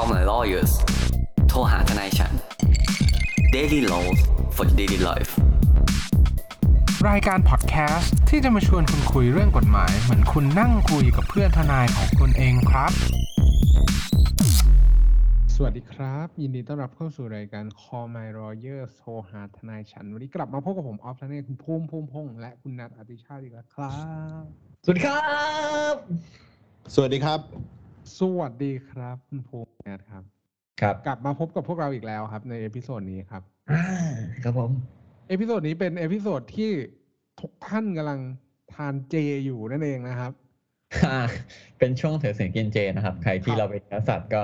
Call my lawyers โทรหาทนายฉัน Daily Laws for daily life รายการพอดแคสต์ที่จะมาชวนคุณคุยเรื่องกฎหมาย เหมือนคุณนั่งคุยกับเพื่อนทนายของคุณเองครับ สวัสดีครับ ยินดีต้อนรับเข้าสู่รายการ Call My Lawyer โทรหาทนายฉัน วันนี้กลับมาพบกับผมออฟทนายคุณภูมิภูมิพงษ์และคุณนัทอติชาติอีกแล้วครับ สวัสดีครับ สวัสดีครับ สวัสดีครับคุณภูมินัทครับ ครับ กลับมาพบกับพวกเราอีกแล้วครับ ใน episode นี้ครับอ่าครับผม episode นี้เป็น episode ที่ทุกท่านกำลังทานเจอยู่นั่นเองนะครับอ่าเป็นช่วงถือศีลกินเจนะครับ ใครที่ครับเราเป็นนักสัตว์ก็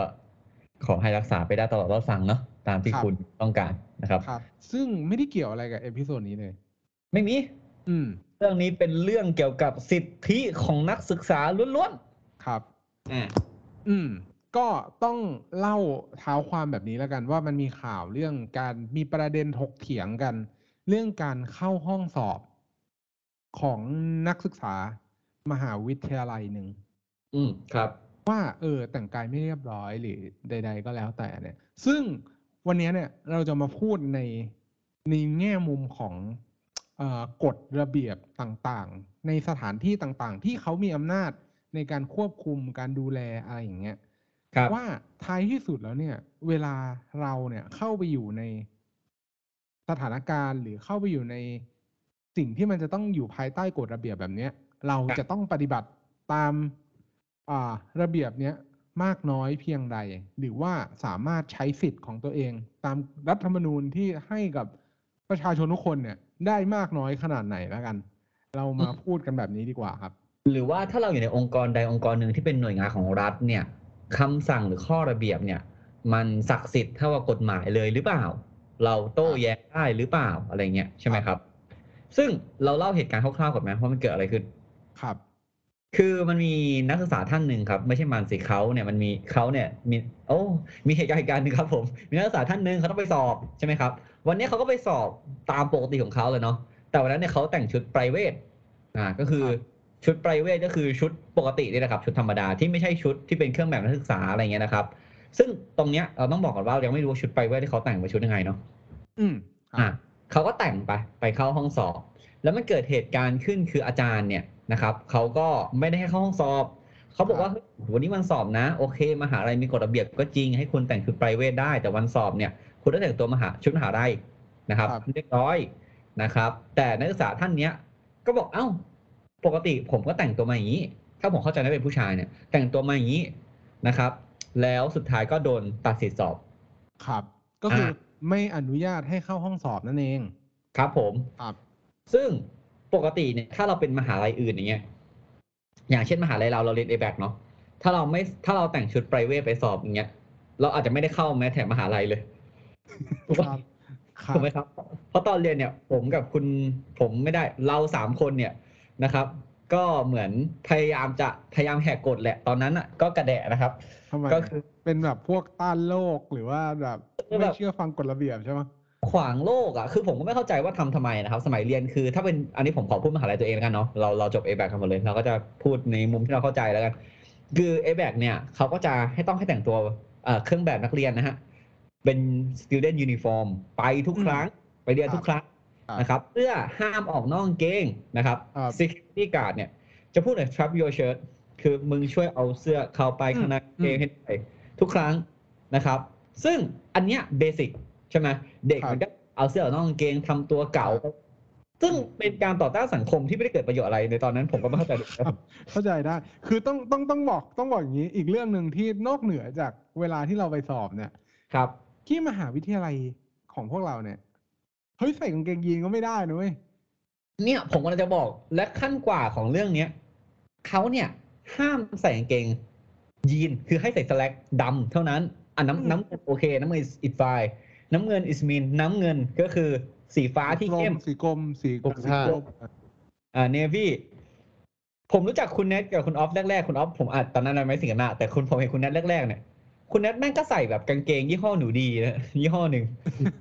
ขอให้รักษาไปได้ตลอดรอดฝั่งเนาะตามที่ครับคุณต้องการนะครับครับ ซึ่งไม่ได้เกี่ยวอะไรกับ episode นี้เลย ไม่มี อืม เรื่องนี้เป็นเรื่องเกี่ยวกับสิทธิของนักศึกษาล้วนครับๆอ่า อืม ก็ต้องเล่าเท้าความแบบนี้แล้วกัน ว่ามันมีข่าวเรื่องการมีประเด็นถกเถียงกัน เรื่องการเข้าห้องสอบของนักศึกษามหาวิทยาลัยหนึ่งอืมครับ ว่าเออแต่งกายไม่เรียบร้อยหรือใด ๆ ก็แล้วแต่เนี่ย ซึ่งวันนี้เนี่ยเราจะมาพูดในในแง่มุมของเออกฎระเบียบต่างๆ ในสถานที่ต่างๆ ที่เขามีอำนาจ ในการควบคุมการดูแลอะไรอย่างเงี้ยครับว่าท้ายที่สุดแล้วเนี่ย เวลาเราเนี่ยเข้าไปอยู่ในสถานการณ์หรือเข้าไปอยู่ในสิ่งที่มันจะต้องอยู่ภายใต้กฎระเบียบแบบเนี้ย เราครับจะต้องปฏิบัติตามอ่าระเบียบเนี้ยมากน้อยเพียงใด หรือว่าสามารถใช้สิทธิ์ของตัวเอง ตามรัฐธรรมนูญที่ให้กับประชาชนทุกคนเนี่ย ได้มากน้อยขนาดไหนแล้วกัน เรามาพูดกันแบบนี้ดีกว่าครับ หรือว่าถ้าเราอยู่ในองค์กรใดองค์กรหนึ่งที่เป็นหน่วยงานของรัฐเนี่ยคำสั่งหรือข้อระเบียบเนี่ย มันศักดิ์สิทธิ์เท่ากับกฎหมายเลยหรือเปล่า เราโต้แย้งได้หรือเปล่าอะไรเงี้ยใช่ไหมครับ ซึ่งเราเล่าเหตุการณ์คร่าวๆก่อนไหมว่ามันเกิดอะไรขึ้นครับ คือมันมีนักศึกษาท่านหนึ่งครับ ไม่ใช่มันสิเขาเนี่ยมันมีเขาเนี่ยมีโอ้มีเหตุการณ์เหตุการณ์หนึ่งครับ ผมมีนักศึกษาท่านหนึ่งเขาต้องไปสอบใช่ไหมครับ วันนี้เขาก็ไปสอบตามปกติของเขาเลยเนาะแต่วันนั้นเนี่ยเขาแต่งชุดไพรเวทอ่าก็คือครับ ชุดไพรเวทก็คือชุดปกตินี่แหละครับ ชุดธรรมดาที่ไม่ใช่ชุดที่เป็นเครื่องแบบนักศึกษาอะไรเงี้ยนะครับ ซึ่งตรงเนี้ยเราต้องบอกก่อนว่าเรายังไม่รู้ว่าชุดไพรเวทที่เขาแต่งเป็นชุดยังไงเนาะอืมครับอะเขาก็แต่งไปไปเข้าห้องสอบ แล้วมันเกิดเหตุการณ์ขึ้นคืออาจารย์เนี่ยนะครับเขาก็ไม่ได้ให้เข้าห้องสอบเขาบอกว่าเฮ้ยวันนี้วันสอบนะ โอเคมหาลัยมีกฎระเบียบก็จริงให้คุณแต่งชุดไพรเวทได้ แต่วันสอบเนี่ย คุณต้องแต่งตัวมหาชุดมหาลัยนะครับครับเรียบร้อยนะครับ แต่นักศึกษาท่านเนี้ยก็บอกเอ้า ปกติผมก็แต่งตัวมาอย่างนี้ ถ้าผมเข้าใจได้เป็นผู้ชายเนี่ย แต่งตัวมาอย่างนี้นะครับ แล้วสุดท้ายก็โดนตัดสิทธิสอบ ครับ ก็คืออาไม่อนุญาตให้เข้าห้องสอบนั่นเอง ครับผมครับซึ่งปกติเนี่ยถ้าเราเป็นมหาลัยอื่นอย่างเงี้ย อย่างเช่นมหาลัยเราเราเรียน a b a c เนาะ ถ้าเราไม่ถ้าเราแต่งชุดไพรเวทไปสอบอย่างเงี้ย เราอาจจะไม่ได้เข้าแม้แต่มหาลัยเลยถูกคปะรับครับถูกไหมครับ เพราะตอนเรียนเนี่ย ผมกับคุณผมไม่ได้เราสามคนเนี่ย นะครับ ก็เหมือนพยายามจะพยายามแหกกฎแหละตอนนั้นอะ ก็กระแดะนะครับทำไมก็คือเป็นแบบพวกต้านโลกหรือว่าแบบคือไม่แบบเชื่อฟังกฎระเบียบใช่ไหมขวางโลกอะคือผมก็ไม่เข้าใจว่าทำทำไมนะครับ สมัยเรียนคือ ถ้าเป็นอันนี้ผมขอพูดมหาลัยตัวเองแล้วกันเนาะเราเราจบ a b a c กันหมดเลยเราก็จะพูดในมุมที่เราเข้าใจแล้วกันคือ a b a c เนี่ยเขาก็จะให้ต้องให้แต่งตัวเอ่อเครื่องแบบนักเรียนนะฮะเป็น student uniform ไปทุกครั้ง ไปเรียนทุกครั้งครับ นะครับเพื่อห้ามออกนอกกางเกงนะครับครับ security guard เนี่ยจะพูดเลย strap your shirt คือมึงช่วยเอาเสื้อเข้าไปข้างในกางเกงให้ได้ทุกครั้งนะครับ ซึ่งอันเนี้ยเบสิกใช่ไหมเด็กครับมันก็เอาเสื้อออกนอกกางเกงทำตัวเก่า ซึ่งเป็นการต่อต้านสังคมที่ไม่ได้เกิดประโยชน์อะไรในตอนนั้นผมก็ไม่เข้าใจเลยครับเข้าใจได้ คือต้องต้องต้องบอกต้องบอกอย่างนี้ อีกเรื่องหนึ่งที่นอกเหนือจากเวลาที่เราไปสอบเนี่ย ครับ ที่มหาวิทยาลัยของพวกเราเนี่ย เฮ้ยใส่กางเกงยีนก็ไม่ได้นะเว้ยเนี่ยผมกำลังจะบอกและขั้นกว่าของเรื่องเนี้ยเขาเนี่ย ห้ามใส่กางเกง ยีนคือให้ใส่สแลกดำเท่านั้นอะอืมน้ำน้ำเงินโอเค น้ำเงิน is it fine น้ำเงิน is mean น้ำเงินก็คือสีฟ้าที่เข้มสีกรมสีกรมกรมสีกรมอ่าเนวี่ผมรู้จักคุณเน็ตกับคุณออฟแรกๆ คุณออฟผมอาจตอนนั้นเราไม่สิงกันหน้าแต่คุณผมเห็นคุณเน็ตแรกๆเนี่ย คุณเน็ตแม่งก็ใส่แบบกางเกงยี่ห้อหนูดีนะยี่ห้อหนึ่ง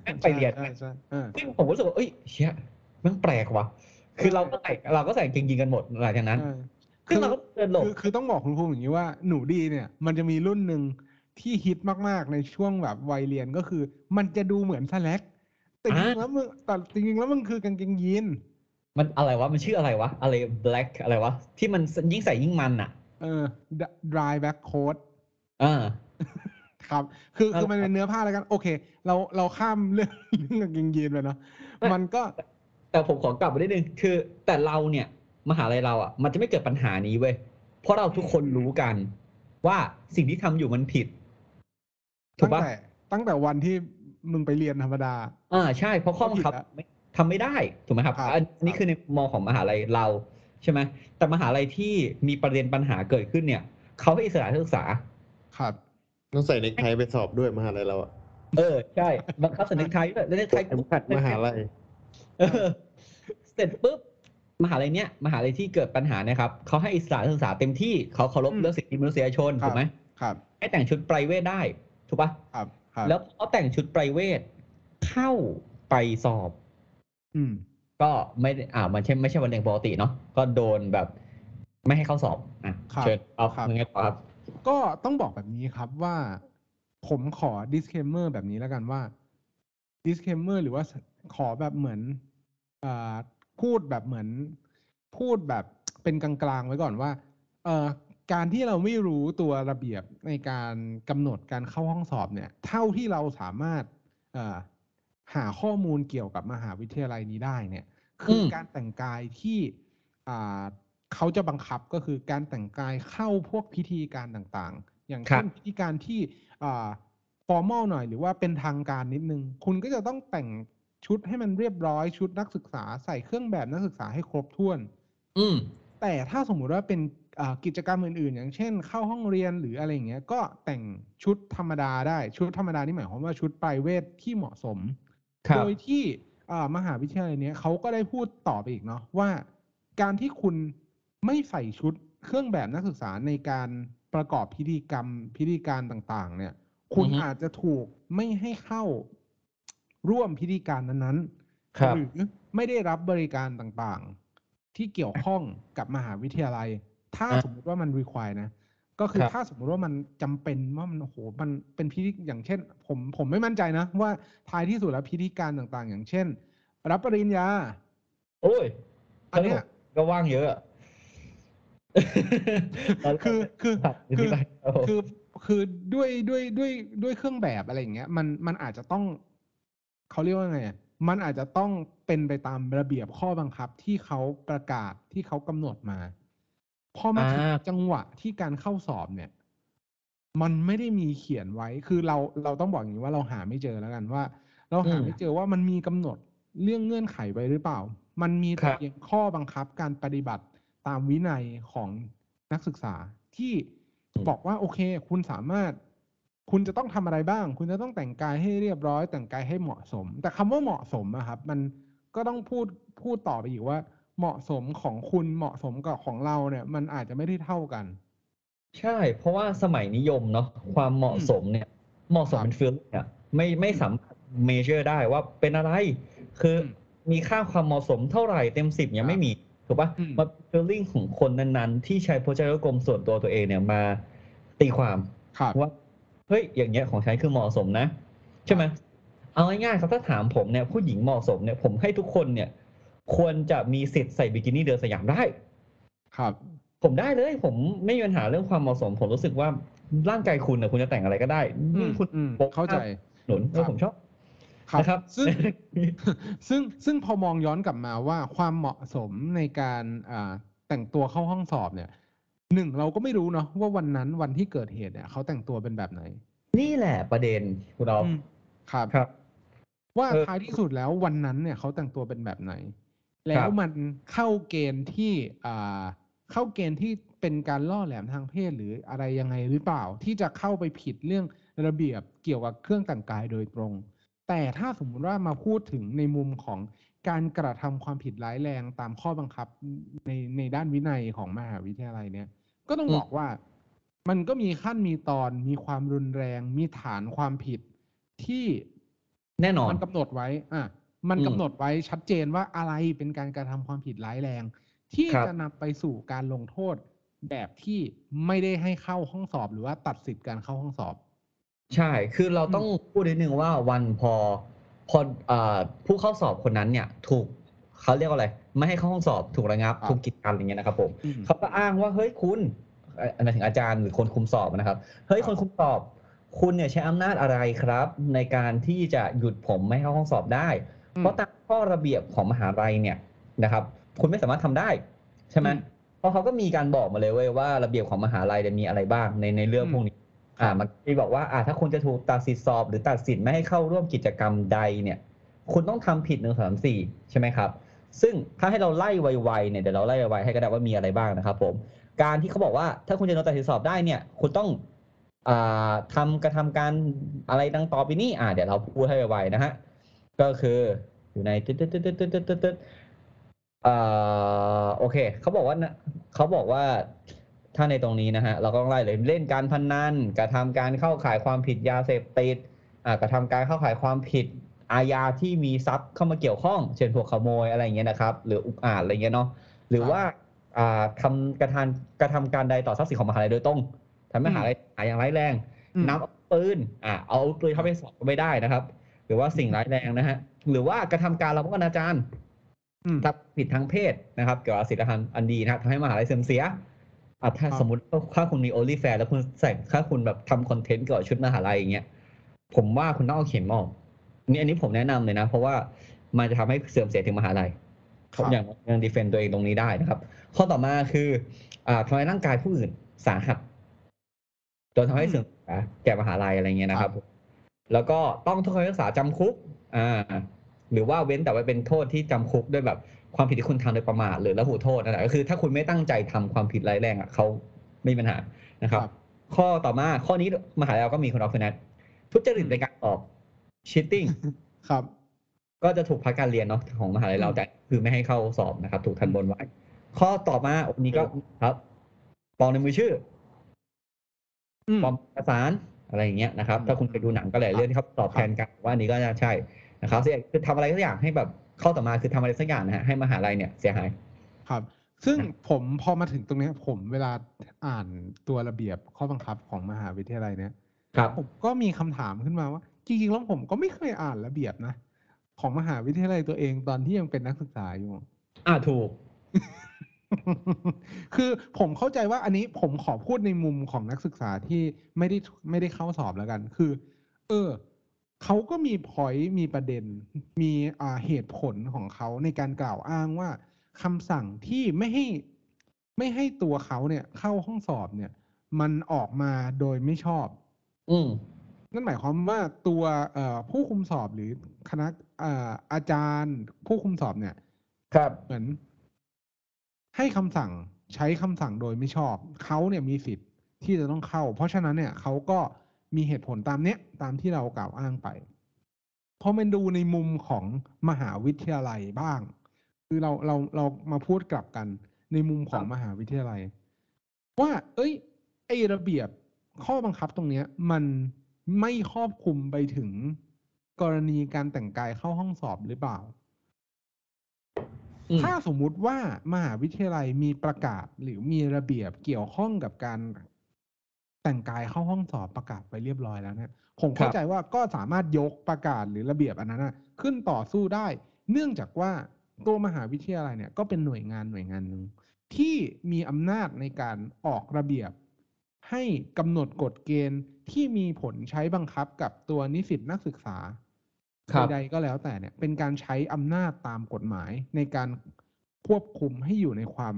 แม่งไปเรียนใช่ใช่ใช่ซึ่งผมรู้สึกว่าเอ้ยเชี่ยแม่งแปลกว่ะคือเราก็ใส่เราก็ใส่กางเกงยีนกันหมดหลังจากนั้นใช่ซึ่งเราก็เดินหลบคือคือต้องบอกคุณภูมิอย่างนี้ว่าหนูดีเนี่ย มันจะมีรุ่นหนึ่งที่ฮิตมากๆในช่วงแบบวัยเรียนก็คือ มันจะดูเหมือนสแลกแต่จริงๆอ่าแล้วมึงแต่จริงๆแล้วมันคือกางเกงยีนมันอะไรวะ มันชื่ออะไรวะ อะไร black อะไรวะ ที่มันยิ่งใส่ยิ่งมันอะ เออ dry back coat อ่า ครับคือเออคือมันเป็นเนื้อผ้าแล้วกัน โอเค เราเราข้ามเรื่องเรื่องกางเกงยีนไปเนาะไม่มันก็ แต่ผมขอกลับมานิดนึงคือ แต่เราเนี่ยมหาลัยเราอะ มันจะไม่เกิดปัญหานี้เว้ยเพราะเราทุกคนรู้กัน ว่าสิ่งที่ทำอยู่มันผิดถูตั้กงปะแต่ตั้งแต่วันที่มึงไปเรียนธรรมดาอ่าใช่ เพราะข้อบังคับก็ผิดละไม่ทำไม่ได้ถูกไหมครับครับอันนี้ครับคือในมองของมหาลัยเราใช่ไหมแต่มหาลัยที่มีประเด็นปัญหาเกิดขึ้นเนี่ยเขาให้อิสระนักศึกษา ครับ ต้องใส่เนคไทไปสอบด้วยมหาลัยเราอะเออใช่บังคับสัญญาไทยด้วยแล้วในไทยเข็มขัดมหาลัยเออเสร็จปุ๊บมหาลัยเนี้ยมหาลัยที่เกิดปัญหาเนะครับเขาให้อิสระนักศึกษาเต็มที่เขาเคารพอืมเรื่องสิทธิมนุษยชนครับถูกไหมครับ ให้แต่งชุดไพรเวทได้ถูกปะครับ ครับ แล้วเขาแต่งชุดไพรเวทเข้าไปสอบ อืม ก็ไม่ได้อ่ามันใช่ไม่ใช่วันเรียนปกติเนาะก็โดนแบบ ไม่ให้เข้าสอบอะครับเชิญเอาครับยังไงต่อครับ ก็ต้องบอกแบบนี้ครับว่าผมขอ disclaimer แบบนี้แล้วกันว่า disclaimer หรือว่าขอแบบเหมือนอ่าพูดแบบเหมือน พูดแบบเป็นกลางๆไว้ก่อนว่าเอ่อการที่เราไม่รู้ตัวระเบียบในการกำหนดการเข้าห้องสอบเนี่ย เท่าที่เราสามารถเอ่อหาข้อมูลเกี่ยวกับมหาวิทยาลัยนี้ได้เนี่ย คืออมการแต่งกายที่อ่า เขาจะบังคับก็คือการแต่งกายเข้าพวกพิธีการต่างๆ อย่างครัเช่บนพิธีการที่อ่า formal หน่อยหรือว่าเป็นทางการนิดนึง คุณก็จะต้องแต่งชุดให้มันเรียบร้อยชุดนักศึกษาใส่เครื่องแบบนักศึกษาให้ครบถ้วน อืมแต่ถ้าสมมุติว่าเป็นอ่ากิจกรรมอื่นๆ อย่างเช่น เข้าห้องเรียนหรืออะไรอย่างเงี้ย ก็แต่งชุดธรรมดาได้ชุดธรรมดานี่หมายความว่าชุดปลายเวทที่เหมาะสมครับโดยที่อ่ามหาวิทยาลัยเนี้ยเขาก็ได้พูดต่อไปอีกเนาะว่า การที่คุณ ไม่ใส่ชุดเครื่องแบบนักศึกษาในการประกอบพิธีกรรมพิธีการต่าง ๆ เนี่ย คุณอือฮึอาจจะถูกไม่ให้เข้าร่วมพิธีการนั้นๆครับหรือไม่ได้รับบริการต่างๆ ที่เกี่ยวข้องกับมหาวิทยาลัย ถ้าอะสมมติว่ามัน require นะก็คือครับถ้าสมมติว่ามันจำเป็นว่ามันโอ้โหมันเป็นพิธีอย่างเช่น ผมผมไม่มั่นใจนะ ว่าท้ายที่สุดแล้วพิธีการต่างๆ อย่างเช่น รับปริญญา โอ้ยอันเนี้ยก็ว่างเยอะอะ คือคือครับคืออธิบายครับผมคือคือด้วยด้วยด้วยด้วยเครื่องแบบอะไรอย่างเงี้ย มันมันอาจจะต้องเขาเรียกว่าไงอะมันอาจจะต้องเป็นไปตามระเบียบข้อบังคับที่เขาประกาศที่เขากำหนดมา พอมาถึงอ่าจังหวะที่การเข้าสอบเนี่ย มันไม่ได้มีเขียนไว้ คือเราเราต้องบอกอย่างนี้ว่าเราหาไม่เจอแล้วกันว่า เราหาไม่เจอว่ามันมีกำหนดเรื่องเงื่อนไขไว้หรือเปล่า มันมีแต่ครับเพียงข้อบังคับการปฏิบัติ ตามวินัยของนักศึกษาที่บอกว่าโอเค คุณสามารถ คุณจะต้องทำอะไรบ้าง คุณจะต้องแต่งกายให้เรียบร้อย แต่งกายให้เหมาะสม แต่คำว่าเหมาะสมอะครับ มันก็ต้องพูดพูดต่อไปอีกว่า เหมาะสมของคุณเหมาะสมกับของเราเนี่ย มันอาจจะไม่ได้เท่ากัน ใช่ เพราะว่าสมัยนิยมเนาะความเหมาะสมเนี่ย เหมาะสมครับเป็น feel เนี่ยไม่ไม่สามารถ measure ได้ว่าเป็นอะไร คืออมมีค่าความเหมาะสมเท่าไหร่เต็มสิบยังไม่มี ถูกปะอืมมัน feeling ของคนนั้นๆ ที่ใช้พจนานุกรมส่วนตัวตัวเองเนี่ยมาตีความครับว่าเฮ้ยอย่างเงี้ยของฉันคือเหมาะสมนะ ใช่ไหมเอาง่ายๆครับถ้าถามผมเนี่ยผู้หญิงเหมาะสมเนี่ยผมให้ทุกคนเนี่ย ควรจะมีสิทธิ์ใส่บิกินี่เดินสยามได้ ครับ ผมได้เลย ผมไม่มีปัญหาเรื่องความเหมาะสม ผมรู้สึกว่าร่างกายคุณนะคุณจะแต่งอะไรก็ได้อืยิ่มงคุณอืมโป๊ะเข้าใจหนุนเอครัอบผมชอบ นะครับซึ่งซึ่งซึ่งพอมองย้อนกลับมาว่าความเหมาะสมในการอ่าแต่งตัวเข้าห้องสอบเนี่ยหนึ่งเราก็ไม่รู้เนาะว่าวันนั้นวันที่เกิดเหตุเนี่ยเขาแต่งตัวเป็นแบบไหน นี่แหละประเด็นคุณเราอืมครับครับ ว่าเออท้ายที่สุดแล้ววันนั้นเนี่ยเขาแต่งตัวเป็นแบบไหนคแล้รัวบมันเข้าเกณฑ์ที่อ่าเข้าเกณฑ์ที่เป็นการล่อแหลมทางเพศหรืออะไรยังไงหรือเปล่า ที่จะเข้าไปผิดเรื่องระเบียบเกี่ยวกับเครื่องแต่งกายโดยตรง แต่ถ้าสมมุติว่ามาพูดถึงในมุมของการกระทำความผิดร้ายแรงตามข้อบังคับในในด้านวินัยของมหาวิทยาลัยเนี่ย ก็ต้องอืมบอกว่ามันก็มีขั้นมีตอนมีความรุนแรง มีฐานความผิดที่แน่นอนมันกำหนดไว้ อะ มันอืมกำหนดไว้ชัดเจนว่าอะไรเป็นการกระทำความผิดร้ายแรง ที่ครับจะนำไปสู่การลงโทษแบบที่ไม่ได้ให้เข้าห้องสอบ หรือว่าตัดสิทธิ์การเข้าห้องสอบ ใช่ คือเราต้องพูดนิดนึงว่าวันพอพอเอ่อผู้เข้าสอบคนนั้นเนี่ย ถูกเขาเรียกว่าอะไร ไม่ให้เข้าห้องสอบถูกระงับครับถูกกีดกันอย่างเงี้ยนะครับผมอืม เขาก็อ้างว่าเฮ้ยคุณเอ่ออันนั้นถึงอาจารย์หรือคนคุมสอบนะครับ เฮ้ยครับคนคุมสอบ คุณเนี่ยใช้อำนาจอะไรครับ ในการที่จะหยุดผมไม่ให้เข้าห้องสอบได้เพราะตามข้อระเบียบของมหาลัยเนี่ยนะครับ คุณไม่สามารถทำได้ ใช่ไหมอืมเพราะเขาก็มีการบอกมาเลยเว้ยว่าระเบียบของมหาลัยเนี่ยมีอะไรบ้างในในเรื่องพวกนี้ อ่ามันมีบอกว่าอ่าถ้าคุณจะถูกตัดสิทธิสอบ หรือตัดสิทธิ์ไม่ให้เข้าร่วมกิจกรรมใดเนี่ย คุณต้องทำผิดหนึ่งสามสี่ใช่ไหมครับ ซึ่งถ้าให้เราไล่ไวๆเนี่ยเดี๋ยวเราไล่ไวๆให้ก็ได้ว่ามีอะไรบ้างนะครับ ผม การที่เขาบอกว่าถ้าคุณจะโดนตัดสิทธิสอบได้เนี่ย คุณต้องอ่าทำกระทำการอะไรดังต่อไปนี้อ่าเดี๋ยวเราพูดให้ไวๆนะฮะก็คืออยู่ในตึ๊ดตึ๊ดตึ๊ดตึ๊ดตึ๊ดตึ๊ดตึ๊ดอ่าโอเคเขาบอกว่านะเขาบอกว่า ถ้าในตรงนี้นะฮะเราก็ต้องไล่เลยเล่นการพนันกระทำการเข้าข่ายความผิดยาเสพติดอ่ากระทำการเข้าข่ายความผิดอาญาที่มีทรัพย์เข้ามาเกี่ยวข้อง เช่นพวกขโมยอะไรอย่างเงี้ยนะครับ หรืออุกอาจอะไรเงี้ยเนาะหรือว่าอ่าทำกระทำกระทำการใดต่อทรัพย์สินของมหาลัยโดยตรงทำให้มหาลัยหายอย่างร้ายแรงอืมนำเอาปืนอ่าเอาปืนเข้าไปสอบก็ไม่ได้นะครับ หรือว่าสิ่งร้ายแรงนะฮะหรือว่ากระทำการละเมิดอนาจารอืมถ้าผิดทางเพศนะครับ เกี่ยวกับศีลธรรมอันดีนะครับทำให้มหาลัยเสื่อมเสีย อะถ้าครับสมมติว่าถ้าคุณมีโอลิแฟนแล้วคุณใส่ถ้าคุณแบบทำคอนเทนต์เกี่ยวกับชุดมหาลัยอย่างเงี้ยผมว่าคุณต้องเอาเข็มออกนี่อันนี้ผมแนะนำเลยนะ เพราะว่ามันจะทำให้เสื่อมเสียถึงมหาลัยครับอย่างยังดีเฟนต์ตัวเองตรงนี้ได้นะครับ ข้อต่อมาคืออ่าทำร้ายร่างกายผู้อื่นสาหัสจนทำให้เสื่อมเสียแก่มหาลัยอะไรเงี้ยนะครับ แล้วก็ต้องโทษคำพิพากษาจำคุก อ่า หรือว่าเว้นแต่ว่าเป็นโทษที่จำคุกด้วยแบบ ความผิดที่คุณทำโดยประมาทหรือละหูโทษนั่นแหละก็คือ ถ้าคุณไม่ตั้งใจทำความผิดร้ายแรงอะเขาไม่มีปัญหานะครับครับข้อต่อมาข้อนี้มหาลัยเราก็มีคุณออฟฟินัททุจริตในการสอบ cheating ครับก็จะถูกพักการเรียนเนาะของมหาลัยเราแต่คือไม่ให้เข้าสอบนะครับ ถูกทันบนไว้ ข้อต่อมาอันนี้ก็ครับปลอมในมือชื่ออืมปลอมเอกสารอะไรอย่างเงี้ยนะครับ ถ้าคุณเคยดูหนังก็หลายเรื่องที่เขาตอบแทนกันว่าอันนี้ก็น่าใช่นะครับเสียคือทำอะไรสักอย่างให้แบบ ข้อต่อมาคือทำอะไรสักอย่างนะฮะให้มหาลัยเนี่ยเสียหาย ครับ ซึ่งผมพอมาถึงตรงเนี้ยผมเวลาอ่านตัวระเบียบข้อบังคับของมหาวิทยาลัยเนี้ยครับผมก็มีคำถามขึ้นมาว่า จริงๆแล้วผมก็ไม่เคยอ่านระเบียบนะ ของมหาวิทยาลัยตัวเองตอนที่ยังเป็นนักศึกษาอยู่ อ่าถูก คือผมเข้าใจว่าอันนี้ผมขอพูดในมุมของนักศึกษาที่ไม่ได้ไม่ได้เข้าสอบแล้วกัน คือ เออ เขาก็มีพอยต์มีประเด็น มีอ่าเหตุผลของเขาในการกล่าวอ้างว่าคำสั่งที่ไม่ให้ไม่ให้ตัวเขาเนี่ยเข้าห้องสอบเนี่ย มันออกมาโดยไม่ชอบ อืมนั่นหมายความว่าตัวเอ่อผู้คุมสอบหรือคณะเอ่ออาจารย์ผู้คุมสอบเนี่ย ครับเหมือน ให้คำสั่งใช้คำสั่งโดยไม่ชอบ เขาเนี่ยมีสิทธิ์ที่จะต้องเข้า เพราะฉะนั้นเนี่ยเขาก็ มีเหตุผลตามเนี้ยตามที่เรากล่าวอ้างไปพอมันดูในมุมของมหาวิทยาลัยบ้าง คือเราเราเรามาพูดกลับกันในมุมของมหาวิทยาลัย ว่า เอ้ยไอระเบียบข้อบังคับตรงเนี้ย มันไม่ครอบคลุมไปถึงกรณีการแต่งกายเข้าห้องสอบหรือเปล่าอืมถ้าสมมุติว่ามหาวิทยาลัยมีประกาศหรือมีระเบียบเกี่ยวข้องกับการ แต่งกายเข้าห้องสอบประกาศไปเรียบร้อยแล้วเนี่ยผมเข้าครับใจว่าก็สามารถยกประกาศหรือระเบียบอันนั้นนะขึ้นต่อสู้ได้ เนื่องจากว่าตัวมหาวิทยาลัยเนี่ยก็เป็นหน่วยงานหน่วยงานหนึ่งที่มีอำนาจในการออกระเบียบ ให้กำหนดกฎเกณฑ์ที่มีผลใช้บังคับกับตัวนิสิตนักศึกษาครับใดๆก็แล้วแต่เนี่ย เป็นการใช้อำนาจตามกฎหมายในการควบคุมให้อยู่ในความ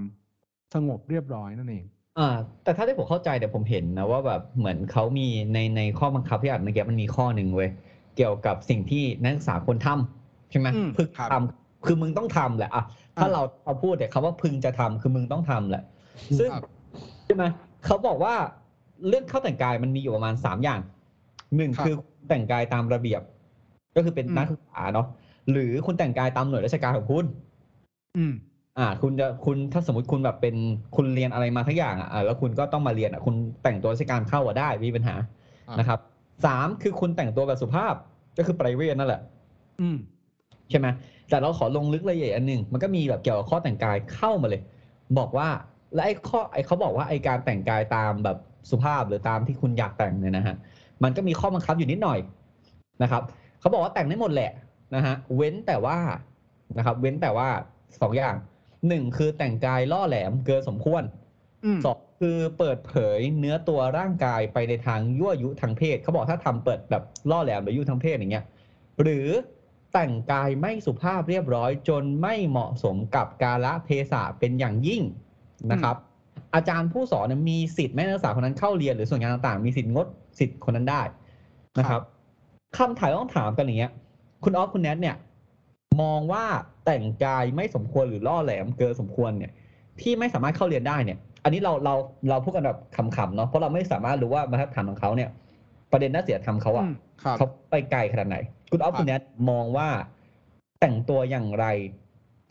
สงบเรียบร้อยนั่นเอง อ่าแต่ถ้าที่ผมเข้าใจเดี๋ยวผมเห็นนะว่าแบบเหมือนเขามีในในข้อบังคับที่อ่านเมื่อกี้มันมีข้อหนึ่งเว้ยเกี่ยวกับสิ่งที่นักศึกษาควรทำใช่ไหมอืมพึงครับ ทำคือมึงต้องทำแหละอะถ้าอ่าเราเอาพูดแต่คำว่าพึงจะทำคือมึงต้องทำแหละ ซึ่งครับ ใช่ไหมเขาบอกว่าเรื่องเข้าแต่งกายมันมีอยู่ประมาณสามอย่างหนึ่งครับคือแต่งกายตามระเบียบ ก็คือเป็นอืม นักศึกษาเนาะหรือคุณแต่งกายตามหน่วยราชการของคุณ อืม อ่า คุณจะคุณถ้าสมมติคุณแบบเป็นคุณเรียนอะไรมาทั้งอย่างอะอ่าแล้วคุณก็ต้องมาเรียนอะคุณแต่งตัวราชการเข้าอะได้ไม่มีปัญหาอ่านนะครับสามคือคุณแต่งตัวแบบสุภาพก็คือ private นั่นแหละ อืมใช่ไหมแต่เราขอลงลึกรายละเอียดอันหนึ่งมันก็มีแบบเกี่ยวกับข้อแต่งกายเข้ามาเลย บอกว่าและไอ้ข้อไอ้เขาบอกว่าไอ้การแต่งกายตามแบบสุภาพหรือตามที่คุณอยากแต่งเนี่ยนะฮะมันก็มีข้อบังคับอยู่นิดหน่อยนะครับเขาบอกว่าแต่งได้หมดแหละนะฮะเว้นแต่ว่านะครับ เว้นแต่ว่าสองอย่าง หนึ่งคือแต่งกายล่อแหลมเกินสมควรอืมสองคือเปิดเผยเนื้อตัวร่างกายไปในทางยั่วยุทางเพศเขาบอกถ้าทำเปิดแบบล่อแหลมหรือยั่วทางเพศอย่างเงี้ย หรือแต่งกายไม่สุภาพเรียบร้อยจนไม่เหมาะสมกับกาละเทศะเป็นอย่างยิ่งนะครับ อาจารย์ผู้สอนเนี่ยมีสิทธิ์แม่นักศึกษาคนนั้นเข้าเรียนหรือส่วนงานต่างๆ มีสิทธิ์งดสิทธิ์คนนั้นได้นะครับคำถามต้องถามกันอย่างเงี้ย คุณออฟคุณแนทเนี่ย มองว่าแต่งกายไม่สมควรหรือล่อแหลมเกินสมควรเนี่ย ที่ไม่สามารถเข้าเรียนได้เนี่ย อันนี้เราเราเราพูดกันแบบขำๆเนาะเพราะเราไม่สามารถรู้ว่าบรรทัดฐานของเขาเนี่ย ประเด็นน่าเสียธรรมเขาอะอืมครับเขาไปไกลขนาดไหนคุณออฟครับคุณแนทมองว่าแต่งตัวอย่างไร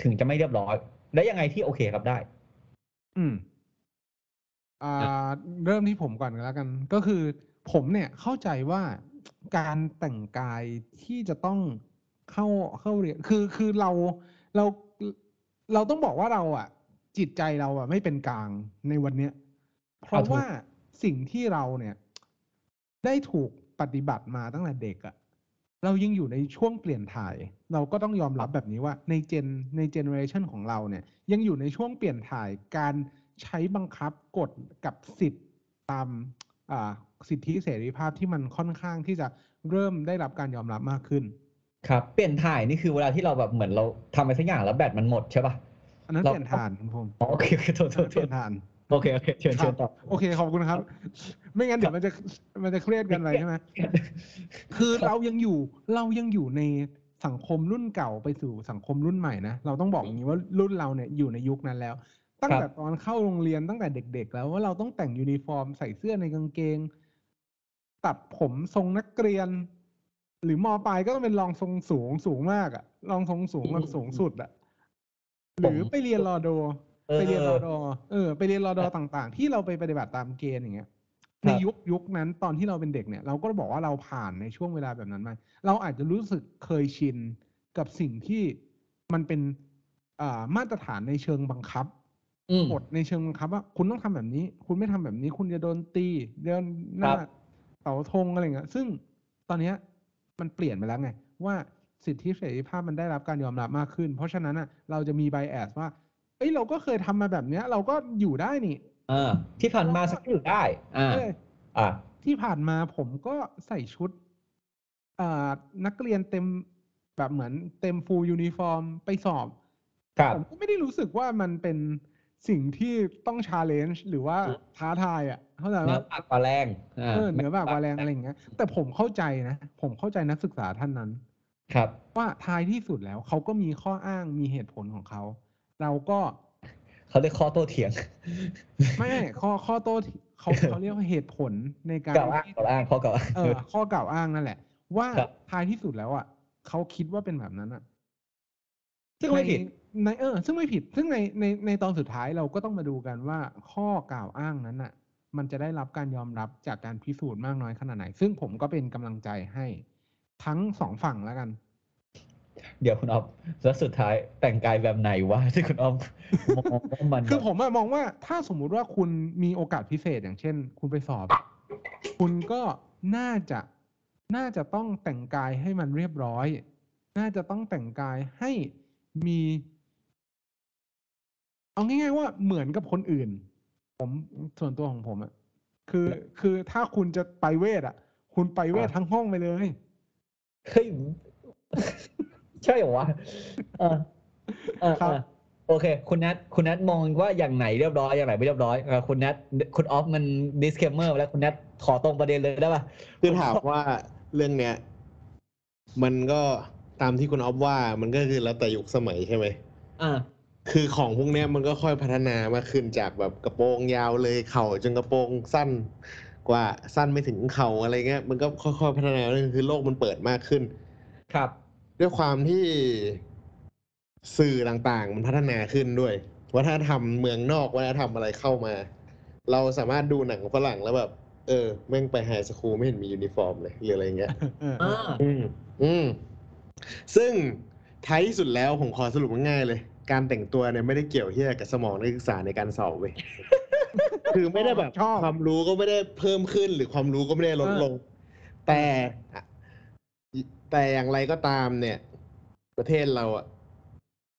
ถึงจะไม่เรียบร้อย และยังไงที่โอเคครับได้ อืม อ่า เริ่มที่ผมก่อนก็แล้วกัน ก็คือผมเนี่ยเข้าใจว่าการแต่งกายที่จะต้อง เข้าเข้าเรียนคือคือเราเราเราต้องบอกว่าเราอะ จิตใจเราอะไม่เป็นกลางในวันเนี้ย เพราะเอาถูกว่าสิ่งที่เราเนี่ย ได้ถูกปฏิบัติมาตั้งแต่เด็กอะเรายังอยู่ในช่วงเปลี่ยนถ่าย เราก็ต้องยอมรับแบบนี้ว่าใน gen ใน generation ของเราเนี่ย ยังอยู่ในช่วงเปลี่ยนถ่ายการใช้บังคับกฎกับสิทธิ์ตามอ่าสิทธิเสรีภาพที่มันค่อนข้างที่จะเริ่มได้รับการยอมรับมากขึ้น ครับเปลี่ยนถ่ายนี่คือเวลาที่เราแบบเหมือนเราทำอะไรสักอย่างแล้วแบตมันหมดใช่ป่ะอันนั้นเราเปลี่ยนถ่านคุณภูมิอ๋อโอเคโอเคโทษโทษโทเปลี่ยนถ่านโอเคโอเคเชิญครับเชิญต่อ โอเคขอบคุณครับ ไม่งั้นเดี๋ยวมันจะมันจะเครียดกันไปใช่ไหม คือเรายังอยู่เรายังอยู่ในสังคมรุ่นเก่าไปสู่สังคมรุ่นใหม่นะเราต้องบอกอย่างนี้ว่ารุ่นเราเนี่ยอยู่ในยุคนั้นแล้ว ตั้งครับแต่ตอนเข้าโรงเรียนตั้งแต่เด็ก ๆ แล้วว่าเราต้องแต่งยูนิฟอร์มใส่เสื้อในกางเกง ตัดผมทรงนักเรียน หรือมปลายก็ต้องเป็นรองทรงสูงสูงมากอะรองทรงสูงแบบสูงสุดอะหรือไปเรียนรอโดเออไปเรียนรอดอเออ ไปเรียนรอดอต่าง ๆ ที่เราไปปฏิบัติตามเกณฑ์อย่างเงี้ยครับในยุคยุคนั้นตอนที่เราเป็นเด็กเนี่ย เราก็บอกว่าเราผ่านในช่วงเวลาแบบนั้นมาเราอาจจะรู้สึกเคยชินกับสิ่งที่มันเป็นอ่ามาตรฐานในเชิงบังคับอืมกฎในเชิงบังคับว่าคุณต้องทำแบบนี้ คุณไม่ทำแบบนี้ คุณจะโดนตีเดินหน้าครับเสาธงอะไรเงี้ยซึ่งตอนเนี้ย มันเปลี่ยนไปแล้วไง ว่าสิทธิเสรีภาพมันได้รับการยอมรับมากขึ้น เพราะฉะนั้นอะเราจะมี bias ว่า เอ้ยเราก็เคยทำมาแบบเนี้ย เราก็อยู่ได้นี่อ่าที่ผ่านมาสักอยู่ได้อ่าเอ้ยอ่าที่ผ่านมาผมก็ใส่ชุดอ่านักเรียนเต็มแบบเหมือนเต็ม full uniform ไปสอบครับผมก็ไม่ได้รู้สึกว่ามันเป็น สิ่งที่ต้อง challenge หรือว่าอืมท้าทายอะเข้าใจเนื้อว่าปากปลาแรงอ่าเออเหนือบากกว่าแรงอะไรอย่างเงี้ย แต่ผมเข้าใจนะ ผมเข้าใจนักศึกษาท่านนั้น ครับ ว่าท้ายที่สุดแล้วเขาก็มีข้ออ้างมีเหตุผลของเขา เราก็เขาเรียกข้อโต้เถียง ไม่ไม่ข้อข้อโต้ที่เขาเขาเรียกว่าเหตุผลในการกล่าวอ้างที่กล่าวอ้างข้อกล่าวอ้างเออข้อกล่าวอ้างนั่นแหละ ว่าครับท้ายที่สุดแล้วอะเขาคิดว่าเป็นแบบนั้นอะซึ่งไม่ผิด ในในเออ ซึ่งไม่ผิด ซึ่งในในในตอนสุดท้ายเราก็ต้องมาดูกันว่าข้อกล่าวอ้างนั้นอะ มันจะได้รับการยอมรับจากการพิสูจน์มากน้อยขนาดไหน ซึ่งผมก็เป็นกำลังใจให้ทั้งสองฝั่งแล้วกัน เดี๋ยวคุณออฟแล้วสุดท้ายแต่งกายแบบไหนวะที่คุณออฟมองว่ามัน คือแบบผมอะมองว่าถ้าสมมุติว่าคุณมีโอกาสพิเศษอย่างเช่น คุณไปสอบ คุณก็น่าจะน่าจะต้องแต่งกายให้มันเรียบร้อย น่าจะต้องแต่งกายให้มี เอาง่ายๆว่าเหมือนกับคนอื่น ผมส่วนตัวของผมอะคือคือถ้าคุณจะไปเวทอะคุณไปเวททั้งห้องไปเลยเฮ้ยใช่เหรอวะเออเออครับเออโอเค คุณนัทคุณนัทมองว่าอย่างไหนเรียบร้อยอย่างไหนไม่เรียบร้อยเออคุณนัทคุณออฟมัน disclaimer ไปแล้วคุณนัทขอตรงประเด็นเลยได้ป่ะคือถามว่าเรื่องเนี้ย มันก็ตามที่คุณออฟว่ามันก็คือแล้วแต่ยุคสมัยใช่ไหมอ่า คือของพวกเนี้ยมันก็ค่อยพัฒนามากขึ้นจากแบบกระโปรงยาวเลยเข่าจนกระโปรงสั้นกว่าสั้นไม่ถึงเข่าอะไรเงี้ยมันก็ค่อยๆพัฒนาเรื่องคือโลกมันเปิดมากขึ้น ครับ ด้วยความที่สื่อต่างๆ มันพัฒนาขึ้นด้วย วัฒนธรรมเมืองนอกวัฒนธรรมอะไรเข้ามา เราสามารถดูหนังฝรั่งแล้วแบบ เออแม่งไป high school ไม่เห็นมียูนิฟอร์มเลยหรืออะไรเงี้ยเอออ่าอืมอืมซึ่งท้ายที่สุดแล้วผมขอสรุปง่ายๆเลย การแต่งตัวเนี่ยไม่ได้เกี่ยวที่กับสมองนักศึกษาในการสอบเว้ยคือไม่ได้แบบชอบความรู้ก็ไม่ได้เพิ่มขึ้น หรือความรู้ก็ไม่ได้ลดลง แต่แต่อย่างไรก็ตามเนี่ย ประเทศเราอะ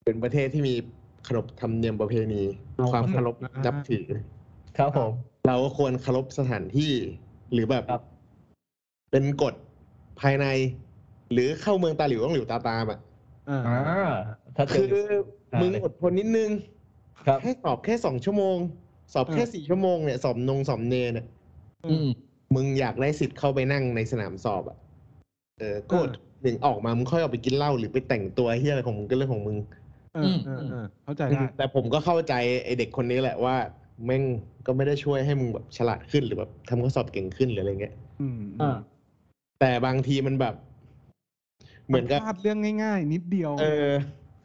เป็นประเทศที่มีขนบธรรมเนียมประเพณีเอาความเคารพนะนับถือ ครับผม เราก็ควรเคารพสถานที่ หรือแบบครับเป็นกฎภายใน หรือเข้าเมืองตาหลิวต้องหลิวตาตามอะอ่าอ่าถ้าเจคืออ่า มึมึงอดทนนิดนึงครับแค่สอบแค่สองชั่วโมง สอบแค่เออสี่ชั่วโมงเนี่ยสอบนงสอบเนเนี่ยอืมมึงอยากได้สิทธิ์เข้าไปนั่งในสนามสอบอะเออกดหนึ่งออกมามึงค่อยออกไปกินเหล้าหรือไปแต่งตัวเฮียอะไรของมึงก็เรื่องของมึงเออเออเออเข้าใจได้แต่ผมก็เข้าใจไอเด็กคนนี้แหละว่าแม่งก็ไม่ได้ช่วยให้มึงแบบฉลาดขึ้นหรือแบบทำข้อสอบเก่งขึ้นหรืออะไรเงี้ยอืมอ่าแต่บางทีมันแบบ เหมือนกับพลาดเรื่องง่าย ๆ นิดเดียว เออ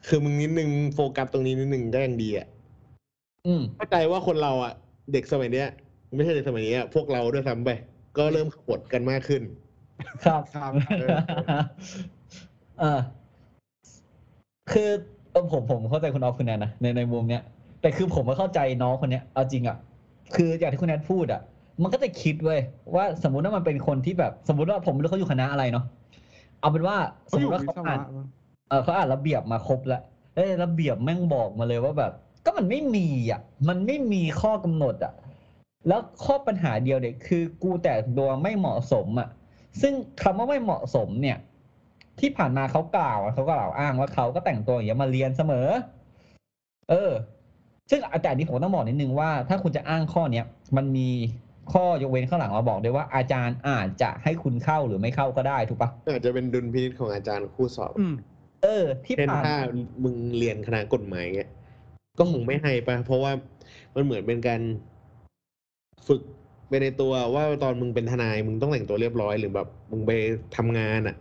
คือมึงนิดนึงโฟกัสตรงนี้นิดนึงก็ยังดีอะอืมเข้าใจว่าคนเราอะ เด็กสมัยเนี้ย ไม่ใช่เด็กสมัยนี้อะพวกเราด้วยซ้ำไปก็เริ่มขบฏกันมากขึ้น ครับครับเออ เออคือเออผมผมเข้าใจคุณออฟคุณแนนนะในในมุมเนี้ย แต่คือผมก็เข้าใจน้องคนเนี้ยเอาจริงอะคืออย่างที่คุณแนนพูดอะ มันก็จะคิดเว้ยว่าสมมุติว่ามันเป็นคนที่แบบ สมมุติว่าผมไม่รู้เขาอยู่คณะอะไรเนาะเอาเป็นว่าสเขามอมยู่ติว่าวิเขาศอ่านวะมั้ง เออเขาอ่านระเบียบมาครบแล้วเอ้ยระเบียบแม่งบอกมาเลยว่าแบบ ก็มันไม่มีอะ มันไม่มีข้อกำหนดอะ แล้วข้อปัญหาเดียวเนี่ยคือ กูแต่งตัวไม่เหมาะสมอะ ซึ่งคำว่าไม่เหมาะสมเนี่ย ที่ผ่านมาเขากล่าวอะเขาก็กล่าวอ้างว่าเขาก็แต่งตัวอย่างเงี้ยมาเรียนเสมอ เออ ซึ่งแต่อันนี้ผมต้องบอกนิดนึงว่า ถ้าคุณจะอ้างข้อเนี้ยมันมีข้อยกเว้นข้างหลังมาบอกด้วยว่าอาจารย์อาจจะให้คุณเข้าหรือไม่เข้าก็ได้ถูกปะอาจจะเป็นดุลพินิจของอาจารย์คู่สอบอืม เออ ที่เช่นผ่านถ้ามึงเรียนคณะกฎหมายเงี้ยก็คงไม่ให้ปะเพราะว่ามันเหมือนเป็นการฝึกไปในตัวว่าตอนมึงเป็นทนายมึงต้องแต่งตัวเรียบร้อยหรือแบบมึงไปทำงานอะ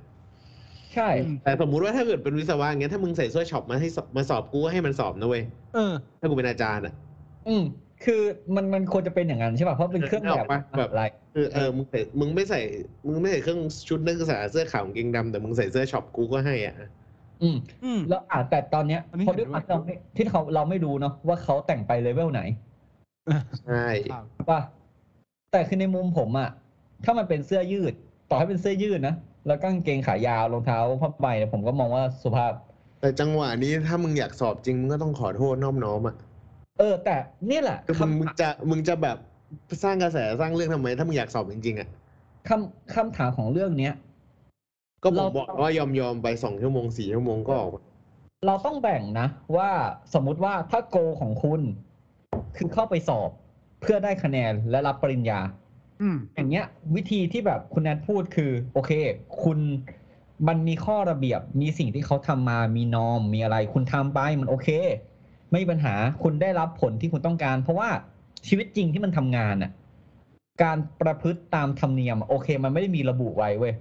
ใช่อืมแต่สมมุติว่าถ้าเกิดเป็นวิศวะอย่างเงี้ยถ้ามึงใส่เสื้อช็อปมาให้สอบมาสอบกูก็ให้มันสอบนะเว้ยเออ ถ้ากูเป็นอาจารย์อะ อืม คือมันมันควรจะเป็นอย่างนั้นใช่ป่ะเพราะเป็นเครื่องแบบนึกออกปะแบบ อะไรคือเออมึงใส่มึงไม่ใส่มึงไม่ใส่เครื่องชุดนักศึกษาเสื้อขาวกางเกงดำแต่มึงใส่เสื้อช็อปกูก็ให้อะ อืมอืม แล้วอ่าแต่ตอนเนี้ยอันนี้เพราะด้วยความเห็นด้วยที่เราไม่ที่เขาเราไม่รู้เนาะว่าเขาแต่งไปเลเวลไหนใช่ ครับ ป่ะแต่คือในมุมผมอะถ้ามันเป็นเสื้อยืด ต่อให้เป็นเสื้อยืดนะแล้วก็กางเกงขายาวรองเท้าผ้าใบเนี่ยผมก็มองว่าสุภาพ แต่จังหวะนี้ถ้ามึงอยากสอบจริง มึงก็ต้องขอโทษน้อมน้อมอะเออ แต่เนี่ยแหละคือมึงคำมึงจะมึงจะแบบสร้างกระแสสร้างเรื่องทำไม ถ้ามึงอยากสอบจริงๆอะ คำคำถามของเรื่องเนี้ย ก็ผเรามบอกว่ายอมยอมไปสองชั่วโมงสี่ชั่วโมงก็ออกมาเราต้องแบ่งนะว่าสมมุติว่าถ้าโกของคุณคือเข้าไปสอบเพื่อได้คะแนนและรับปริญญาอืมอย่างเงี้ย วิธีที่แบบคุณแนทพูดคือ โอเค คุณมันมีข้อระเบียบมีสิ่งที่เขาทำมามีนอมมีอะไร คุณทำไปมันโอเค ไม่มีปัญหาคุณได้รับผลที่คุณต้องการ เพราะว่าชีวิตจริงที่มันทำงานน่ะการประพฤติตามธรรมเนียมอะโอเค มันไม่ได้มีระบุไว้เว้ย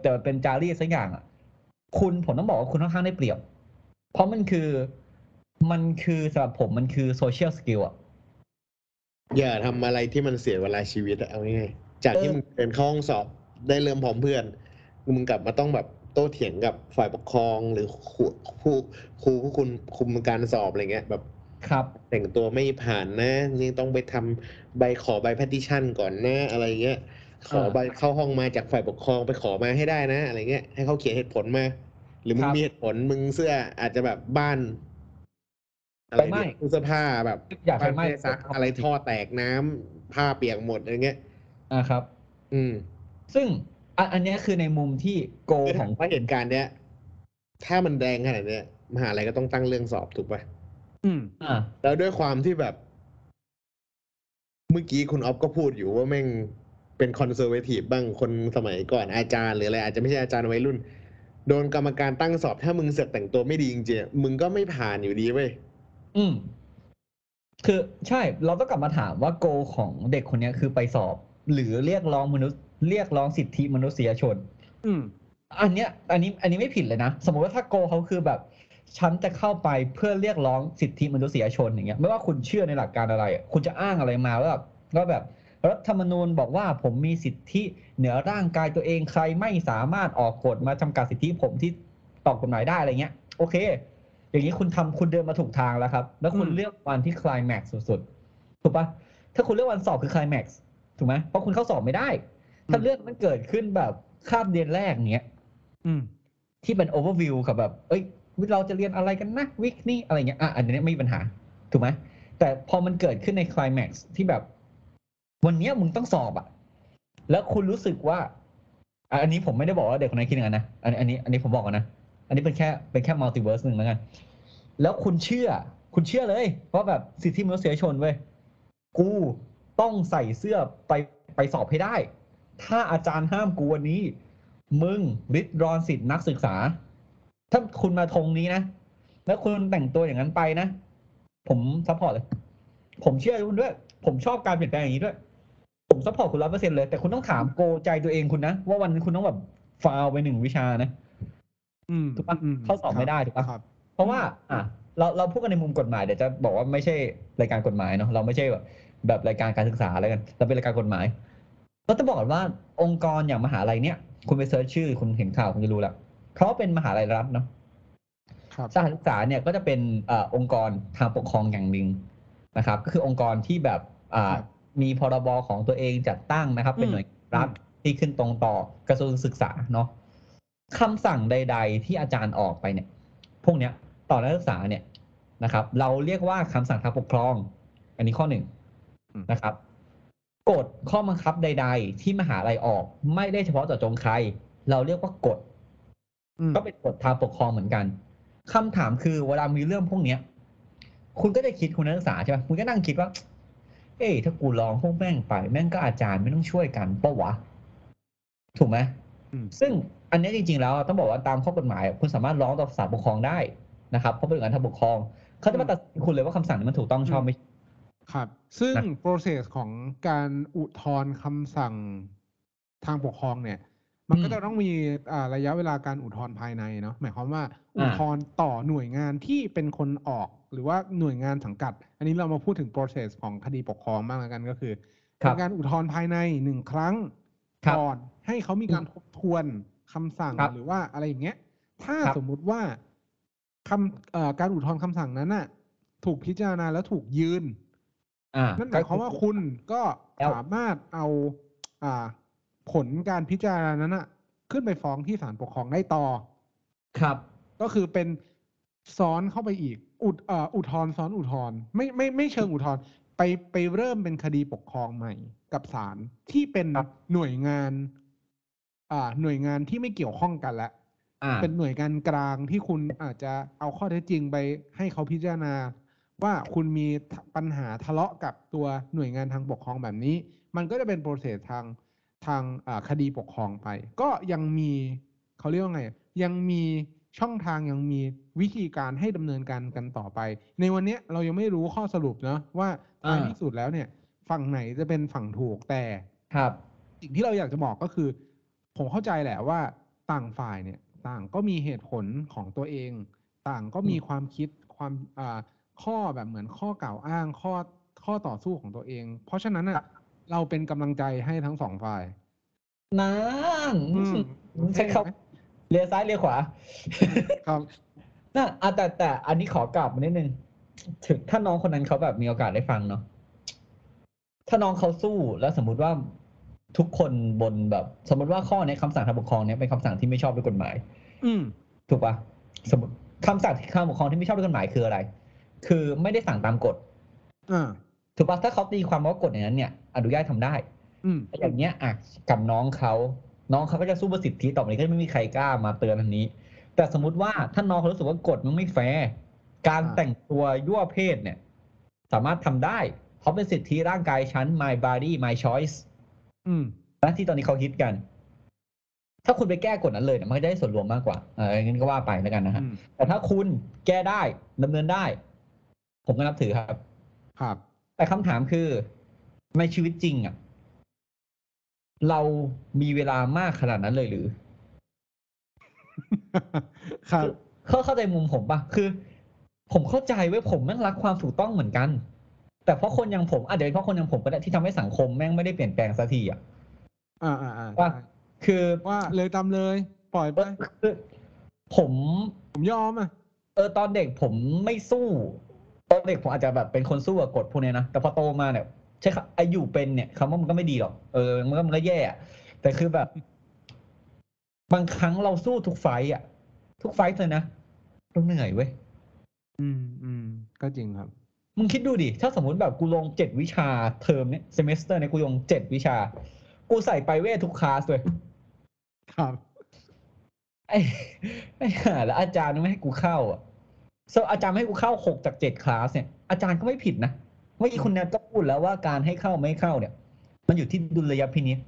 แต่มันเป็นจารีตสักอย่างอะคุณผมต้องบอกว่าคุณค่อนข้างได้เปรียบ เพราะมันคือมันคือสำหรับผมมันคือ social skill อะอย่าทำอะไรที่มันเสียเวลาชีวิตอะเอาง่ายๆจากที่เออมึงเดินเข้าห้องสอบได้เริ่มพร้อมเพื่อนมึงกลับมาต้องแบบโต้เถียงกับฝ่ายปกครองหรือครูผู้ครูผู้คุณคุมการสอบอะไรเงี้ย แบบครับ แต่งตัวไม่ผ่านนะนี่ต้องไปทำใบขอใบ petition ก่อนนะอะไรเงี้ย ขอใบเข้าห้องมาจากฝ่ายปกครองไปขอมาให้ได้นะ อะไรเงี้ยให้เขาเขียนเหตุผลมา หรือมึคงรับมีเหตุผลมึงเสื้ออาจจะแบบบ้านอะไรไฟไหม้เนี่ยตู้เสื้อผ้าแบบอยากไฟบ้านไหม้ไม่ได้ซักอะไรท่อแตกน้ำผ้าเปียกหมดอะไรเงี้ยอ่าครับ อืม ซึ่งอันอันเนี้ยคือในมุมที่โกคือขถาองมว่าเหตุการณ์เนี้ย ถ้ามันแรงขนาดเนี้ยมหาลัยก็ต้องตั้งเรื่องสอบถูกป่ะอืม อ่า แล้วด้วยความที่แบบ เมื่อกี้คุณออฟก็พูดอยู่ว่าแม่ง เป็นคอนเซอร์เวทีฟบ้างคนสมัยก่อนอาจารย์หรืออะไรอาจจะไม่ใช่อาจารย์วัยรุ่น โดนกรรมการตั้งสอบถ้ามึงเสือกแต่งตัวไม่ดีจริงๆมึงก็ไม่ผ่านอยู่ดีเว้ยอืม คือใช่ เราต้องกลับมาถามว่าโกของเด็กคนเนี้ยคือไปสอบ หรือเรียกร้องมนุษย์ เรียกร้องสิทธิมนุษยชน อืม อันเนี้ย อันนี้ อันนี้ไม่ผิดเลยนะ สมมติว่าถ้าโกเขาคือแบบฉันจะเข้าไปเพื่อเรียกร้องสิทธิมนุษยชนอย่างเงี้ย ไม่ว่าคุณเชื่อในหลักการอะไรอะคุณจะอ้างอะไรมาว่าแบบว่าแบบ รัฐธรรมนูญบอกว่าผมมีสิทธิเหนือร่างกายตัวเองใครไม่สามารถออกกฎมาจำกัดสิทธิผมที่ต่อกฎหมายได้อะไรเงี้ย โอเค อย่างนี้คุณทำคุณเดินมาถูกทางแล้วครับ แล้วคุณอืมเลือกวันที่คลายแม็กซ์สุดๆถูกปะถ้าคุณเลือกวันสอบคือคลายแม็กซ์ถูกไหมเพราะคุณเข้าสอบไม่ได้ ถ้าเรื่องมันเกิดขึ้นแบบคาบเรียนแรกเนี้ยอืมที่เป็นโอเวอร์วิวกับแบบ เอ้ยเราจะเรียนอะไรกันนะ week นี้อะไรเงี้ยอะอันนี้ไม่มีปัญหา ถูกไหมแต่พอมันเกิดขึ้นในคล i แม็กซ์ที่แบบ วันเนี้ยมึงต้องสอบอะแล้วคุณรู้สึกว่า อันนี้ผมไม่ได้บอกว่าเด็กคนนั้นคิดอย่างนั้นนะอันอันนี้ อันนี้ผมบอกก่อนนะอันนี้เป็นแค่เป็นแค่ multiverse หนึ่งแล้วกัน แล้วคุณเชื่อ คุณเชื่อเลยว่าแบบสิทธิมนุษยชนเว้ยกูต้องใส่เสื้อไปไปสอบให้ได้ ถ้าอาจารย์ห้ามกูวันนี้ มึงริดรอนสิทธินักศึกษา ถ้าคุณมาทรงนี้นะ แล้วคุณแต่งตัวอย่างนั้นไปนะ ผม support เลย ผมเชื่อคุณด้วย ผมชอบการเปลี่ยนแปลงอย่างนี้ด้วย ผม support คุณร้อยเปอร์เซ็นต์เลยแต่คุณต้องถามโกใจตัวเองคุณนะ ว่าวันนั้นคุณต้องแบบฟาวไปหนึ่งวิชานะอืมถูกปะอืมเข้าสอบไม่ได้ถูกปะครับเพราะว่า อะเราเราพูดกันในมุมกฎหมายเดี๋ยวจะบอกว่าไม่ใช่รายการกฎหมายเนาะเราไม่ใช่แบบแบบรายการการศึกษาอะไรกันเราเป็นรายการกฎหมายเราจะบอกก่อนว่าองค์กรอย่างมหาลัยเนี่ย คุณไปเซิร์ชชื่อคุณเห็นข่าวคุณจะรู้แล้วเพราะเป็นมหาลัยรัฐเนาะครับสถานศึกษาเนี่ยก็จะเป็นเออองค์กรทางปกครองอย่างหนึ่งนะครับ ก็คือองค์กรที่แบบอ่าครับ มีพรบของตัวเองจัดตั้งนะครับ เป็นอืมหน่วยรัฐอืมที่ขึ้นตรงต่อกระทรวงศึกษาเนาะคำสั่งใด ๆ ที่อาจารย์ออกไปเนี่ย พวกเนี้ยต่อนักศึกษาเนี่ยนะครับ เราเรียกว่าคำสั่งทางปกครอง อันนี้ข้อหนึ่งอืมนะครับกฎข้อบังคับใด ๆ ที่มหาลัยออก ไม่ได้เฉพาะเจาะจงใคร เราเรียกว่ากฎอืมก็เป็นกฎทางปกครองเหมือนกันคำถามคือเวลามีเรื่องพวกเนี้ย คุณก็จะคิดคุณนักศึกษาใช่ไหมคุณก็นั่งคิดว่า เอ้ยถ้ากูลองพวกแม่งไป แม่งก็อาจารย์ไม่ต้องช่วยกันปะวะ ถูกไหมอืมซึ่งอันเนี้ยจริง ๆ แล้วต้องบอกว่าตามข้อกฎหมาย คุณสามารถร้องต่อศาลปกครองได้นะครับเพราะเป็นการทางปกครองเขาจะมาตัดสินคุณเลยว่าคำสั่งนี้มันถูกต้องชอบไม่ครับ ซึ่งนะ process ของการอุทธรณ์คำสั่งทางปกครองเนี่ย มันก็อืมจะต้องมีอ่าระยะเวลาการอุทธรณ์ภายในเนาะหมายความว่าอ่าอุทธรณ์ต่อหน่วยงานที่เป็นคนออก หรือว่าหน่วยงานสังกัด อันนี้เรามาพูดถึง process ของคดีปกครองบ้างแล้วกันก็คือครัเป็บนการอุทธรณ์ภายในหนึ่งครั้งครับก่อนให้เขามีการทบทวนคำสั่งครับหรือว่าอะไรอย่างเงี้ย ถ้าครับสมมุติว่าคำเอ่อการอุทธรณ์คำสั่งนั้นน่ะ ถูกพิจารณาแล้วถูกยืนอ่านั่นหมายความว่าคุณก็แล้วสามารถเอาอ่า ผลการพิจารณานั้นน่ะขึ้นไปฟ้องที่ศาลปกครองได้ต่อ ครับ ก็คือเป็นซ้อนเข้าไปอีก อุดเอ่ออุทธรณ์ซ้อนอุทธรณ์ไม่ไม่ไม่เชิงอุทธรณ์ไปไปเริ่มเป็นคดีปกครองใหม่กับศาลที่เป็นครับหน่วยงาน อ่า หน่วยงานที่ไม่เกี่ยวข้องกันละอ่า เป็นหน่วยงานกลางที่คุณอาจจะเอาข้อเท็จจริงไปให้เขาพิจารณา ว่าคุณมีปัญหาทะเลาะกับตัวหน่วยงานทางปกครองแบบนี้ มันก็จะเป็นโปรเซสทาง ทางอ่าคดีปกครองไป ก็ยังมีเขาเรียกว่าไง ยังมีช่องทางยังมีวิธีการให้ดำเนินการกันต่อไป ในวันเนี้ยเรายังไม่รู้ข้อสรุปเนาะว่าท้ายอ่าที่สุดแล้วเนี่ย ฝั่งไหนจะเป็นฝั่งถูกแต่ครับสิ่งที่เราอยากจะบอกก็คือ ผมเข้าใจแหละว่าต่างฝ่ายเนี่ย ต่างก็มีเหตุผลของตัวเอง ต่างก็มีอืมความคิดความอ่าข้อแบบเหมือนข้อกล่าวอ้างข้อข้อต่อสู้ของตัวเอง เพราะฉะนั้นน่ะ เราเป็นกำลังใจให้ทั้งสองฝ่ายนั่นอืมใช่ครับเลี้ยวซ้ายเลี้ยวขวา ครับน่ะอะแต่แต่อันนี้ขอกลับมานิดนึงถึงถ้าน้องคนนั้นเขาแบบมีโอกาสได้ฟังเนาะถ้าน้องเขาสู้แล้วสมมุติว่าทุกคนบนแบบ สมมติว่าข้อเนี้ยคำสั่งทางปกครองเนี้ยเป็นคำสั่งที่ไม่ชอบด้วยกฎหมาย อืมถูกปะสมมติคำสั่งทางปกครองที่ไม่ชอบด้วยกฎหมายคืออะไร คือไม่ได้สั่งตามกฎอ่า ถูกปะถ้าเขาตีความว่ากฎอย่างนั้นเนี่ยอนุญาตทำได้ อืมอย่างเงี้ยอะกับน้องเขาน้องเขาก็จะสู้เพื่อสิทธิต่อไปนี้ก็ไม่มีใครกล้ามาเตือนอันนี้ แต่สมมุติว่าถ้าน้องเขารู้สึกว่ากฎมันไม่แฟร์การอ่าแต่งตัวยั่วเพศเนี่ย สามารถทำได้ เพราะเป็นสิทธิร่างกายฉัน my body my choice อืมนะที่ตอนนี้เขาฮิตกัน ถ้าคุณไปแก้กฎนั้นเลยเนี่ยมันก็จะได้ส่วนรวมมากกว่าเอองั้นก็ว่าไปแล้วกันนะฮะอืมแต่ถ้าคุณแก้ได้ดำเนินได้ ผมก็นับถือครับ ครับ แต่คำถามคือในชีวิตจริง อะ เรามีเวลามากขนาดนั้นเลยหรือ ครับเข้าเข้าใจมุมผมปะคือ ผมเข้าใจไว้ยผมแม่งรักความถูกต้องเหมือนกัน แต่เพราะคนอย่างผมอาจจะเป็นเพราะคนอย่างผมก็ได้ที่ทำให้สังคมแม่งไม่ได้เปลี่ยนแปลงสักทีอะอ่าอ่าอ่าว่าใช่คือว่าเลยตามเลย ปล่อยไปคือผมผมยอมอะเออตอนเด็กผมไม่สู้ ตอนเด็กผมอาจจะแบบเป็นคนสู้กับกฎพวกเนี้ยนะแต่พอโตมาเนี่ยใช่ครับไออยู่เป็นเนี่ยคำว่ามันก็ไม่ดีหรอกเออมันก็มันก็แย่อะแต่คือแบบ บางครั้งเราสู้ทุก fight อะ ทุก fight เลยนะเราเหนื่อยเว้ยอืมอืมก็จริงครับมึงคิดดูดิ ถ้าสมมติแบบกูลงเจ็ดวิชาเทอมเนี้ย semester เนี่ยกูลงเจ็ดวิชา กูใส่ไปเวททุกคลาสเลย ครับ ไอ้ไอ้ห่าแล้วอาจารย์ไม่ให้กูเข้าอะ so อาจารย์ไม่ให้กูเข้าหกจากเจ็ดคลาสเนี่ยอาจารย์ก็ไม่ผิดนะเมื่อกี้คุณแนทก็พูดแล้วว่าการให้เข้าไม่เข้าเนี่ย มันอยู่ที่ดุลยพินิจ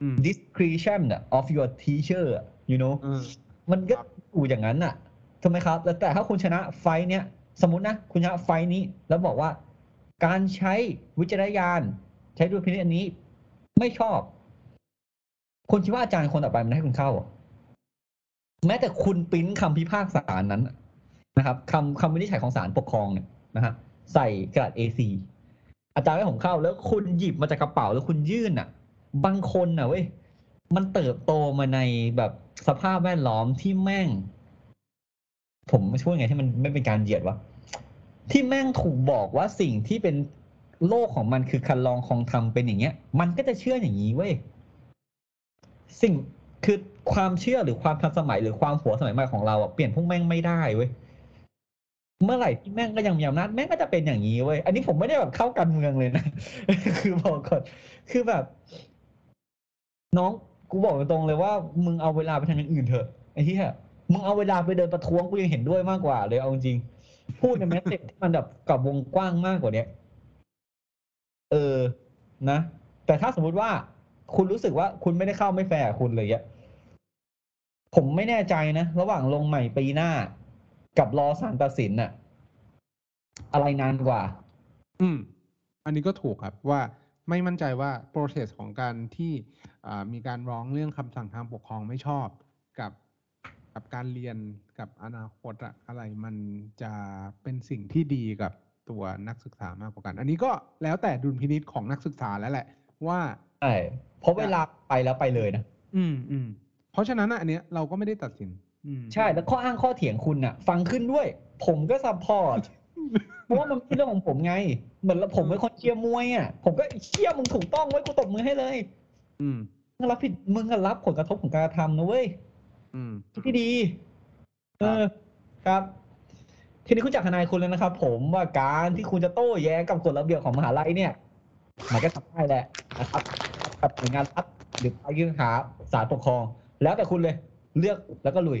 อืม discretion of your teacher you know เออมันก็ครับอยู่อย่างนั้นน่ะถูกไหมครับ แล้วแต่ถ้าคุณชนะไฟท์เนี้ยสมมตินะ คุณชนะไฟท์นี้ แล้วบอกว่า การใช้วิจารณญาณใช้ดุลพินิจอันนี้ ไม่ชอบ คุณคิดว่าอาจารย์คนต่อไปมันให้คุณเข้าเหรอแม้แต่คุณปริ้นคำพิพากษานั้น นะครับคำคำวินิจฉัยของศาลปกครองเนี่ยนะฮะใส่กระดาษ A4 อาจารย์ให้ผมเข้าแล้วคุณหยิบมาจากกระเป๋าแล้วคุณยื่นอะ บางคนน่ะเว้ยมันเติบโตมาในแบบสภาพแวดล้อมที่แม่ง ผมช่วยไงที่มันไม่เป็นการเหยียดวะที่แม่งถูกบอกว่าสิ่งที่เป็นโลกของมันคือคันลองของธรรมเป็นอย่างเงี้ย มันก็จะเชื่ออย่างนี้เว้ยสิ่งคือความเชื่อหรือความทันสมัยหรือความหัวสมัยใหม่ของเราอะเปลี่ยนพวกแม่งไม่ได้เว้ย เมื่อไหร่ที่แม่งก็ยังมีอำนาจแม่งก็จะเป็นอย่างนี้เว้ยอันนี้ผมไม่ได้แบบเข้าการเมืองเลยนะ คือบอกก่อนคือแบบ น้องกูบอกตรงๆเลยว่า มึงเอาเวลาไปทำอย่างอื่นเถอะไอ้ที่มึงเอาเวลาไปเดินประท้วงกูยังเห็นด้วยมากกว่าเลยเอาจริงพูดในแมสเซจที่มันแบบกับวงกว้างมากกว่าเนี้ยเออนะ แต่ถ้าสมมุติว่าคุณรู้สึกว่าคุณไม่ได้เข้าไม่แฟร์คุณเลยอะผมไม่แน่ใจนะ ระหว่างลงใหม่ปีหน้า กับรอสารตัดสินน่ะอะไรนานกว่า อืม อันนี้ก็ถูกครับว่าไม่มั่นใจว่า process ของการที่อ่ามีการร้องเรื่องคำสั่งทางปกครองไม่ชอบกับกับการเรียนกับอนาคตอะอะไรมันจะเป็นสิ่งที่ดีกับตัวนักศึกษามากกว่ากัน อันนี้ก็แล้วแต่ดุลพินิจของนักศึกษาแล้วแหละ ว่าใช่เพราะเวลาไปแล้วไปเลยนะ อืมอืมเพราะฉะนั้นอะอันเนี้ยเราก็ไม่ได้ตัดสินอืม ใช่แล้วข้ออ้างข้อเถียงคุณน่ะ ฟังขึ้นด้วย ผมก็ supportเพราะว่ามันเป็นเรื่องของผมไง เหมือนผมเป็นคนเชียร์มวยอะ ผมก็เชียร์มึงถูกต้องไว้ยกูตบมือให้เลย อืมมึงรับผิดมึงก็รับผลกระทบของการกระทำนะเว้ยอืมที่ดี เออ ครับ ทีนี้คุณจักรทนายคุณแล้วนะครับผมว่าการที่คุณจะโต้แย้งกับกฎระเบียบของมหาลัยเนี่ย มันก็ทำได้แหละนะครับกับหน่วยงานรัฐหรือไปยื่นหาศาลปกครอง แล้วแต่คุณเลย เลือกแล้วก็ลุย